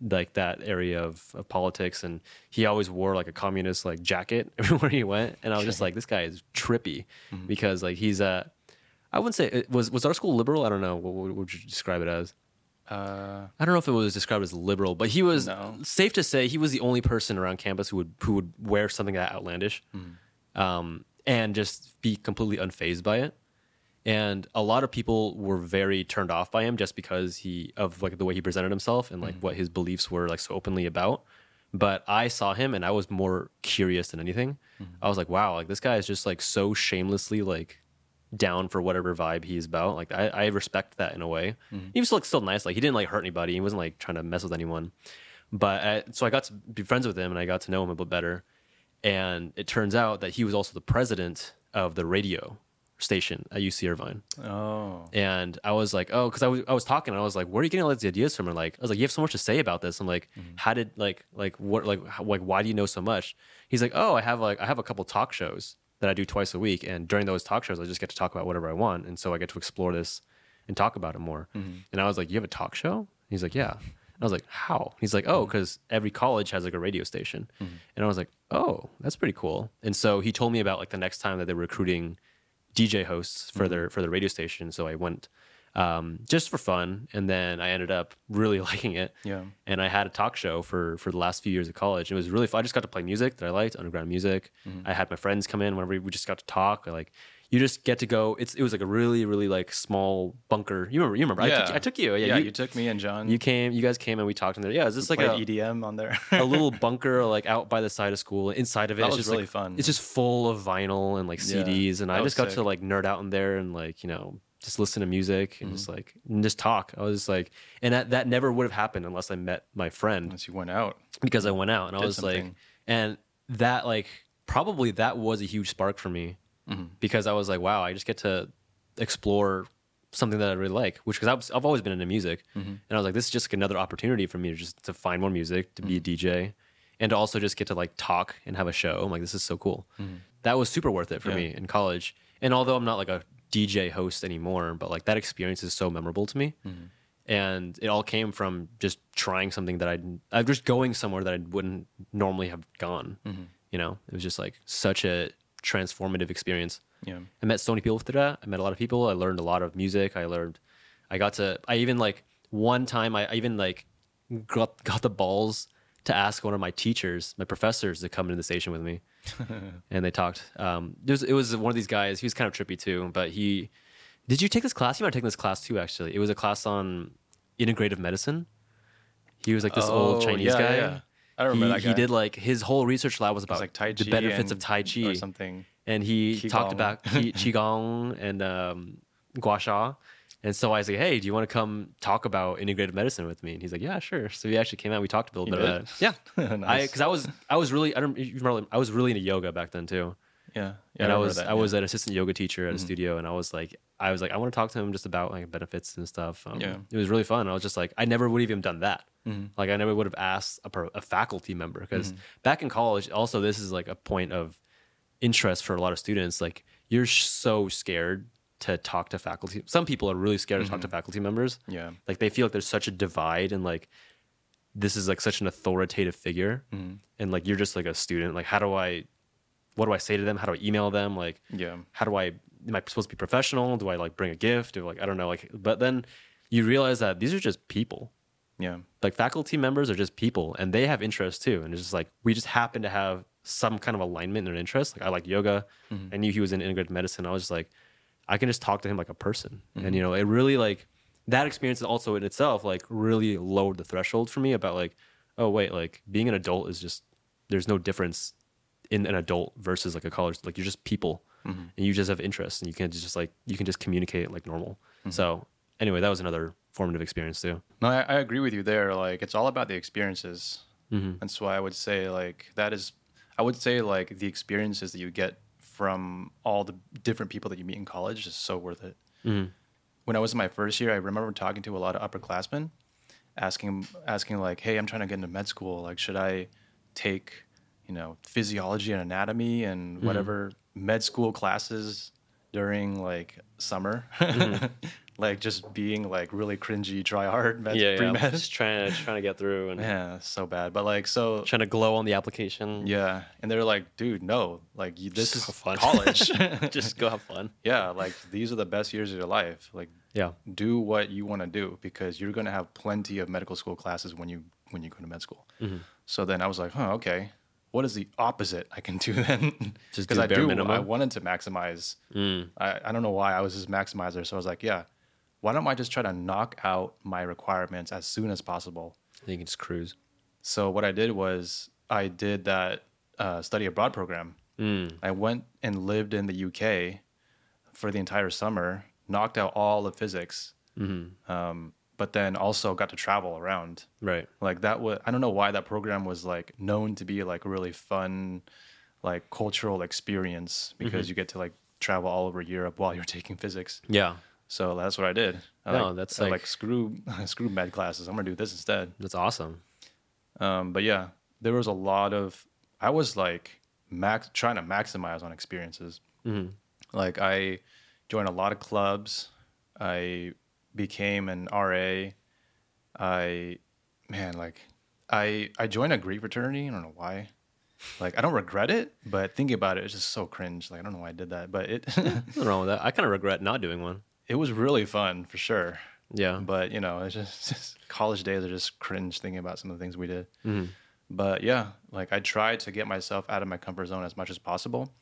like that area of, of politics and he always wore like a communist like jacket everywhere he went and i was just like this guy is trippy mm. because like he's uh i wouldn't say it was was our school liberal i don't know what, what would you describe it as Uh, I don't know if it was described as liberal, but he was No. safe to say he was the only person around campus who would who would wear something that outlandish, um, and just be completely unfazed by it. And a lot of people were very turned off by him just because he of like the way he presented himself and like what his beliefs were like so openly about. But I saw him and I was more curious than anything. I was like, wow, like this guy is just like so shamelessly like down for whatever vibe he's about. Like I, I respect that in a way. Mm-hmm. He was still, like, still nice. Like he didn't like hurt anybody. He wasn't like trying to mess with anyone. But I, so I got to be friends with him and I got to know him a bit better. And it turns out that he was also the president of the radio station at UC Irvine. oh, And I was like, oh, because I was I was talking, and I was like, where are you getting all these ideas from? And like, I was like, you have so much to say about this. I'm like, mm-hmm. how did like like what like how, like why do you know so much? He's like, oh, I have like I have a couple talk shows that I do twice a week, and during those talk shows, I just get to talk about whatever I want, and so I get to explore this and talk about it more. Mm-hmm. And I was like, you have a talk show? He's like, yeah. And I was like, how? He's like, oh, mm-hmm. because every college has like a radio station. Mm-hmm. And I was like, oh, that's pretty cool. And so he told me about like the next time that they were recruiting DJ hosts for their for the radio station. So I went um, just for fun, and then I ended up really liking it. Yeah. And I had a talk show for for the last few years of college. It was really fun. I just got to play music that I liked, underground music. I had my friends come in whenever we just got to talk. Like you just get to go. It's it was like a really really like small bunker. You remember? You remember? I, took, Yeah. I took you. Yeah, yeah, you, you, took me and John. you came. You guys came and we talked in there. Yeah, is this like an EDM on there. a little bunker like out by the side of school. Inside of it, That it's was just really like, fun. It's just full of vinyl and like Yeah, CDs, and that I just got to like nerd out in there and like you know just listen to music and just like and just talk. I was just like, and that that never would have happened unless I met my friend Once you went out. because I went out and I was like, and that like probably that was a huge spark for me Mm-hmm. because I was like, wow, I just get to explore something that I really like, which because I've, I've always been into music, Mm-hmm. and I was like, this is just another opportunity for me to just to find more music, to be a Mm-hmm. DJ, and to also just get to like talk and have a show. I'm like, this is so cool. That was super worth it for Mm-hmm. Yeah. me in college. And although I'm not like a DJ host anymore, but like that experience is so memorable to me. Mm-hmm. And it all came from just trying something that I'd, I'm just going somewhere that I wouldn't normally have gone. Mm-hmm. You know, it was just like such a transformative experience. Yeah. I met so many people through that. I met a lot of people. I learned a lot of music. I learned, I got to, I even like one time I, I even like got, got the balls to ask one of my teachers, my professors to come into the station with me. and they talked. Um, it was, it was one of these guys. He was kind of trippy too, but he, did you take this class? You might have taken this class too, actually. It was a class on integrative medicine. He was like this old Oh, Chinese yeah, guy. yeah. I remember he, that he did like his whole research lab was about was like the benefits of Tai Chi or something. and he talked about qi, qigong and um, gua sha. And so I was like, "Hey, do you want to come talk about integrative medicine with me?" And he's like, "Yeah, sure." So he actually came out. We talked a little bit about it. Yeah, I Nice. because I was I was really I don't remember I was really into yoga back then too. Yeah. yeah and I, remember was that, I yeah. Mm-hmm. was an assistant yoga teacher at a studio, and I was like I was like I want to talk to him just about like benefits and stuff. Um, Yeah. it was really fun. I was just like I never would have even done that. Like I never would have asked a, a faculty member because back in college, also this is like a point of interest for a lot of students. Like you're so scared to talk to faculty. Some people are really scared to talk to mm-hmm. faculty members. Yeah. Like they feel like there's such a divide and like this is like such an authoritative figure mm-hmm. and like you're just like a student. Like how do I what do I say to them? How do I email them? Like Yeah. how do I am I supposed to be professional? Do I like bring a gift? Do like I don't know like but then you realize that these are just people. Yeah. Like faculty members are just people and they have interests too. And it's just like we just happen to have some kind of alignment and interest. Like I like yoga. Mm-hmm. I knew he was in integrated medicine. I was just like I can just talk to him like a person. And mm-hmm. you know, it really like that experience also in itself like really lowered the threshold for me about like, oh wait, like being an adult is just there's no difference in an adult versus like a college. Like you're just people mm-hmm. and you just have interests and you can just like you can just communicate like normal. Mm-hmm. So anyway, that was another formative experience too. No, I, I agree with you there. Like, it's all about the experiences. That's why I would say, like, that is, I would say, like, the experiences that you get from all the different people that you meet in college is so worth it. Mm-hmm. When I was in my first year, I remember talking to a lot of upperclassmen, asking, asking, like, hey, I'm trying to get into med school. Like, should I take, you know, physiology and anatomy and mm-hmm. whatever med school classes during, like, summer? Mm-hmm. like, just being, like, really cringy, try hard med, pre-med. just trying to trying to get through and Yeah, so bad. But like, so trying to glow on the application. yeah, and they're like, dude, no, like you, this Just is fun. college. just go have fun. yeah, like these are the best years of your life. Like, Yeah. do what you want to do because you're gonna have plenty of medical school classes when you when you go to med school. Mm-hmm. So then I was like, huh, okay. What is the opposite I can do then? Just Because I bare do, minimum? I wanted to maximize. I, I don't know why I was this maximizer. So I was like, yeah, why don't I just try to knock out my requirements as soon as possible? You can just cruise. So what I did was I did that uh, study abroad program. Mm. I went and lived in the UK for the entire summer, knocked out all of physics, Mm-hmm. um, but then also got to travel around. Right. Like that was I don't know why that program was like known to be like really fun, like cultural experience because Mm-hmm. you get to like travel all over Europe while you're taking physics. Yeah. So that's what I did. I No, like, that's like- like screw screw med classes. I'm gonna do this instead. That's awesome. Um, but yeah, there was a lot of I was like max trying to maximize on experiences. Like I joined a lot of clubs. I became an RA. I man, like I I joined a Greek fraternity. I don't know why. Like I don't regret it, but thinking about it, it's just so cringe. Like I don't know why I did that, but it Nothing wrong with that. I kind of regret not doing one. It was really fun for sure. Yeah. But you know, it's just, just college days are just cringe thinking about some of the things we did. Mm-hmm. But yeah, like I tried to get myself out of my comfort zone as much as possible.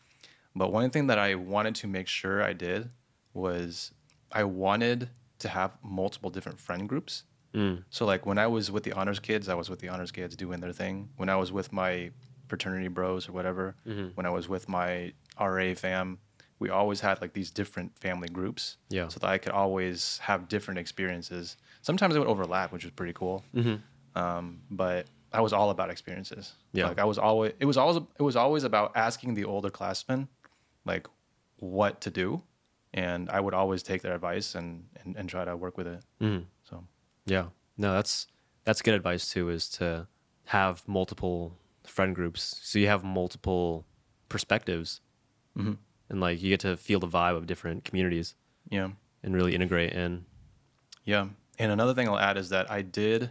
But one thing that I wanted to make sure I did was I wanted to have multiple different friend groups. Mm. So like when I was with the honors kids, I was with the honors kids doing their thing. When I was with my fraternity bros or whatever, mm-hmm. when I was with my RA fam, we always had like these different family groups. Yeah. So that I could always have different experiences. Sometimes it would overlap, which was pretty cool. Mm-hmm. Um, but I was all about experiences. Yeah. Like I was always it was always it was always about asking the older classmen like what to do. And I would always take their advice and, and, and try to work with it. Mm-hmm. So Yeah. No, that's that's good advice too. Is to have multiple friend groups, so you have multiple perspectives, mm-hmm. And like you get to feel the vibe of different communities yeah. and really integrate in. Yeah. And another thing I'll add is that I did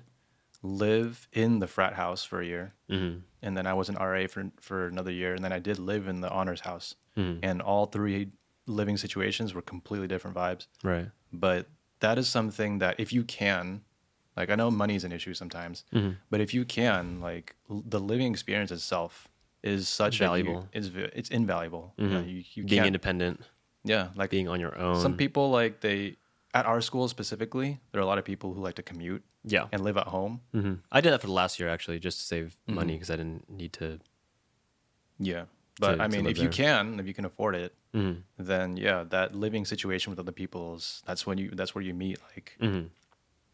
live in the frat house for a year. Mm-hmm. And then I was an RA for, for another year. And then I did live in the honors house. And all three living situations were completely different vibes. Right. But that is something that if you can, like I know money is an issue sometimes, but if you can, like l- the living experience itself is such Valuable. Is v- it's invaluable. You know, you, you Being independent, yeah, like being on your own. some people like they at our school specifically, there are a lot of people who like to commute Yeah. and live at home. hmm I did that for the last year actually, just to save money because I didn't need to. Yeah. But To- I mean, if you can, if you can afford it, Mhm. then yeah, that living situation with other people is that's when you that's where you meet like Mhm.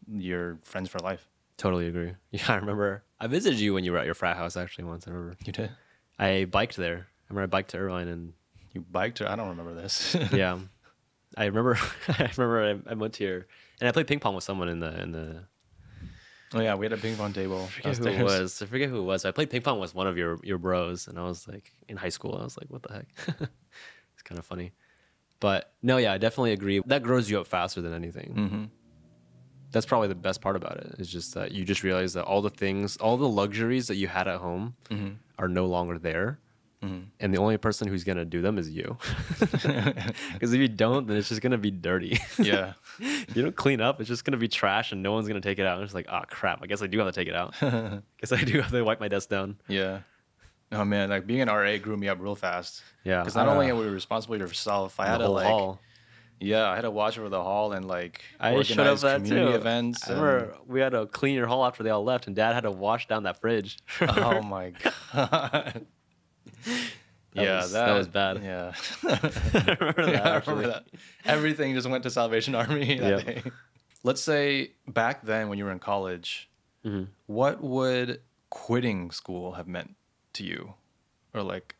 your friends for life. Totally agree. Yeah, I remember I visited you when you were at your frat house actually once. I remember You did. I biked there. I remember I biked to Irvine and You biked or I don't remember this. yeah, I remember. I remember I, I went here and I played ping pong with someone in the in the Oh yeah, we had a ping pong table. I forget who it was. I forget who it was. I played ping pong with one of your your bros, and I was like in high school. I was like, what the heck? it's kind of funny, but no, yeah, I definitely agree. That grows you up faster than anything. Mm-hmm. That's probably the best part about it. Is just that you just realize that all the things, all the luxuries that you had at home, Mm-hmm. Are no longer there. And the only person who's gonna do them is you. Because if you don't, then it's just gonna be dirty. Yeah. you don't clean up, it's just gonna be trash, and no one's gonna take it out. And it's like, oh crap! I guess I do have to take it out. guess I do have to wipe my desk down. Yeah. Oh man, like being an RA grew me up real fast. Yeah, Because not only uh, are we responsible for yourself, I had to like, hall. Yeah, I had to watch over the hall and like I showed up organize that community too. events. I remember we had to clean your hall after they all left, and Dad had to wash down that fridge. oh my god. yeah, was- that was bad. Yeah. I remember that. Yeah, I remember that. Everything just went to Salvation Army that Yep. day. Let's say back then when you were in college, Mhm. what would quitting school have meant to you or like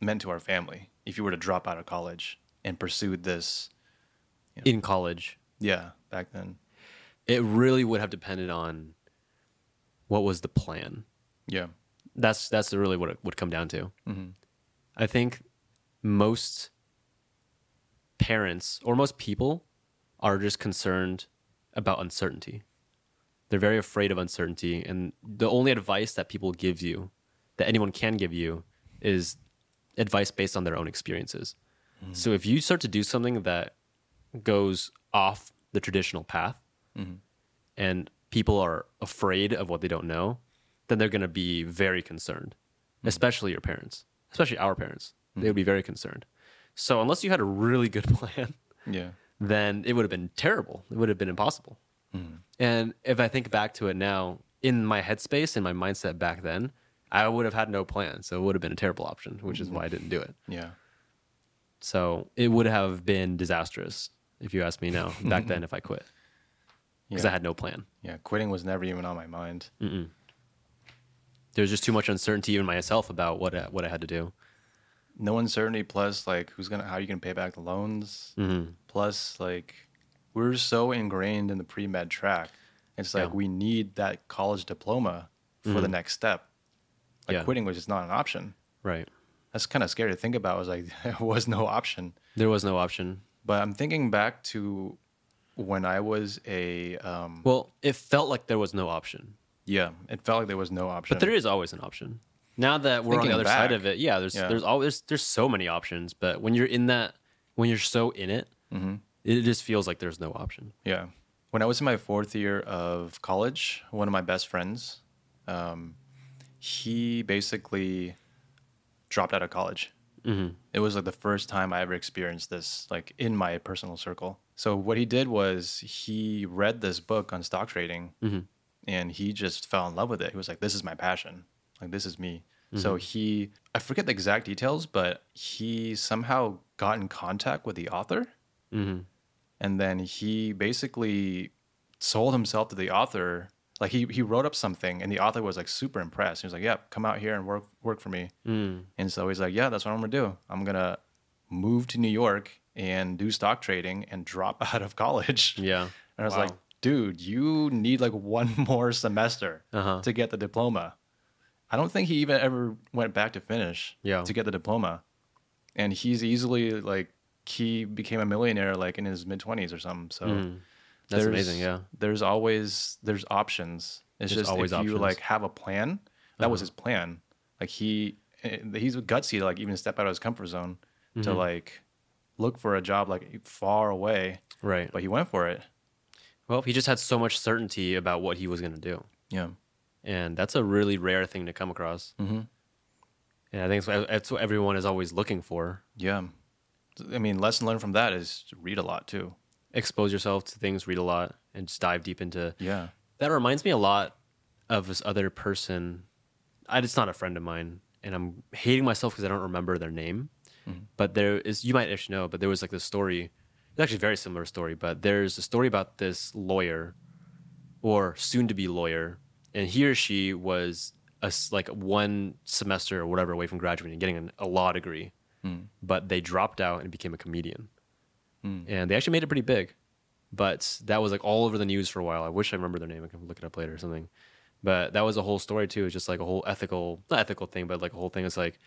meant to our family if you were to drop out of college and pursued this? In college, Yeah, back then. it really would have depended on what was the plan. Yeah. That's that's really what it would come down to. Mhm. I think most parents or most people are just concerned about uncertainty. They're very afraid of uncertainty, and the only advice that people give you, that anyone can give you, is advice based on their own experiences. So if you start to do something that goes off the traditional path, mm-hmm. and people are afraid of what they don't know, then they're going to be very concerned, mm-hmm. especially your parents, especially our parents. They would mm-hmm. be very concerned. So unless you had a really good plan, Yeah. then it would have been terrible. It would have been impossible. And if I think back to it now, in my headspace, in my mindset back then, I would have had no plan. So it would have been a terrible option, which is why I didn't do it. Yeah. So it would have been disastrous, if you ask me now, back then, if I quit, because Yeah. I had no plan. Yeah. Quitting was never even on my mind. There was just too much uncertainty in myself about what I, what I had to do. No uncertainty plus like who's gonna how are you gonna pay back the loans? Mm-hmm. plus like we're so ingrained in the pre-med track it's like Yeah. Mm-hmm. we need that college diploma for the next step like Yeah. quitting was just not an option Right. that's kind of scary to think about it was like there was no option There was no option. But i'm thinking back to when i was a um Well, it felt like there was no option, yeah it felt like there was no option but there is always an option. Now that we're on Thinking the other side back, of it, yeah, there's yeah. there's always there's so many options. But when you're in that, when you're so in it, it just feels like there's no option. Yeah. When I was in my fourth year of college, one of my best friends, um, he basically dropped out of college. Mm-hmm. It was like the first time I ever experienced this, like in my personal circle. So what he did was he read this book on stock trading, mm-hmm. and he just fell in love with it. He was like, "This is my passion. Like this is me." So mm-hmm. he, I forget the exact details, but he somehow got in contact with the author mm-hmm. and then he basically sold himself to the author like he, he wrote up something and the author was like super impressed he was like yeah come out here and work work for me and so he's like yeah that's what i'm gonna do i'm gonna move to new york and do stock trading and drop out of college Yeah. and i was Wow. like dude you need like one more semester Uh-huh. to get the diploma i don't think he even ever went back to finish Yeah. to get the diploma and he's easily like he became a millionaire like in his mid 20s or something so Mm-hmm. That's there's- amazing. Yeah. there's always there's options it's There's just always if you like have a plan that was Uh-huh. his plan like he eh, he's gutsy to like even step out of his comfort zone to Mm-hmm. like look for a job like far away Right. but he went for it Well, he just had so much certainty about what he was going to do. yeah And that's a really rare thing to come across. Mhm. And I think that's what, what everyone is always looking for. yeah i mean lesson learned from that is to read a lot too Expose yourself to things, read a lot, and just dive deep into. yeah That reminds me a lot of this other person. I, it's not a friend of mine, and I'm hating myself because I don't remember their name. Mm-hmm. But there is, you might actually know, but there was like this story. It's actually a very similar story, but there's a story about this lawyer or soon to be lawyer, and he or she was a, like one semester or whatever away from graduating and getting an, a law degree, hmm. but they dropped out and became a comedian. Mm. And they actually made it pretty big. but that was like all over the news for a while. I wish I remember their name. I can look it up later or something. But that was a whole story too. It's just like a whole ethical, not ethical thing, but like a whole thing. It's like,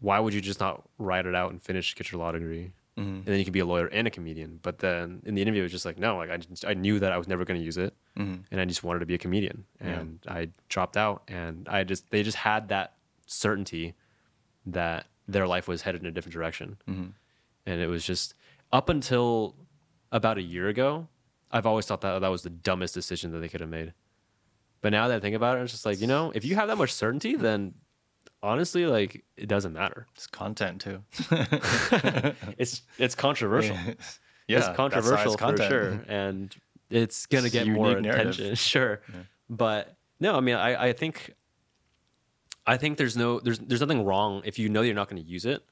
why would you just not write it out and finish, get your law degree, mm-hmm. and then you can be a lawyer and a comedian? But then in the interview, it was just like, no, like I, just, I knew that I was never going to use it, mm-hmm. and I just wanted to be a comedian, and I dropped out, and I just they just had that certainty that their life was headed in a different direction, mm-hmm. and it was just up until about a year ago, I've always thought that that was the dumbest decision that they could have made. But now that I think about it, it's just like, you know, if you have that much certainty, then honestly, like it doesn't matter. It's content too. It's it's controversial. yeah, it's controversial for content. sure. And it's gonna It's get more narrative. attention. Sure. But no, I mean I, I think I think there's no there's there's nothing wrong if you know you're not gonna use it.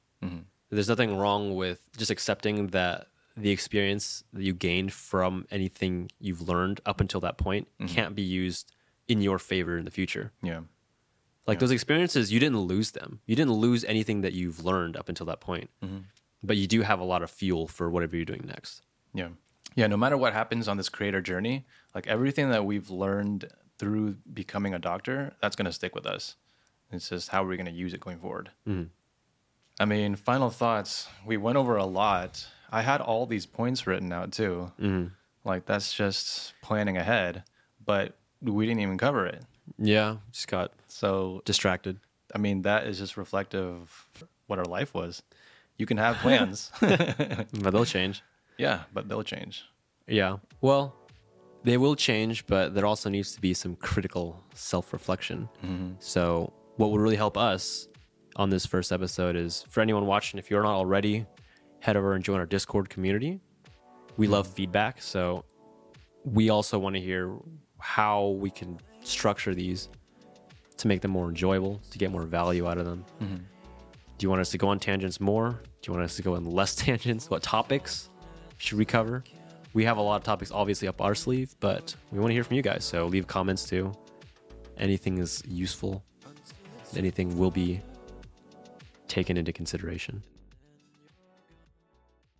Mm-hmm. There's nothing wrong with just accepting that the experience that you gained from anything you've learned up until that point Mm-hmm. can't be used in your favor in the future. Yeah. Like those experiences, you didn't lose them. You didn't lose anything that you've learned up until that point. Mm-hmm. But you do have a lot of fuel for whatever you're doing next. Yeah. Yeah. No matter what happens on this creator journey, like everything that we've learned through becoming a doctor, that's going to stick with us. It's just how are we're going to use it going forward. I mean, final thoughts. We went over a lot. I had all these points written out too. Mm-hmm. Like that's just planning ahead, but we didn't even cover it. Yeah, just got So, distracted. I mean, that is just reflective of what our life was. You can have plans. But they'll change. yeah, but they'll change. Yeah. Well, they will change, but there also needs to be some critical self reflection. Mm-hmm. So, what would really help us on this first episode is for anyone watching, if you're not already, head over and join our Discord community. We love feedback. So, we also want to hear how we can structure these to make them more enjoyable, to get more value out of them. Mm-hmm. Do you want us to go on tangents more? Do you want us to go on less tangents? What topics should we cover? We have a lot of topics obviously up our sleeve, but we want to hear from you guys. So leave comments too. Anything is useful. Anything will be taken into consideration.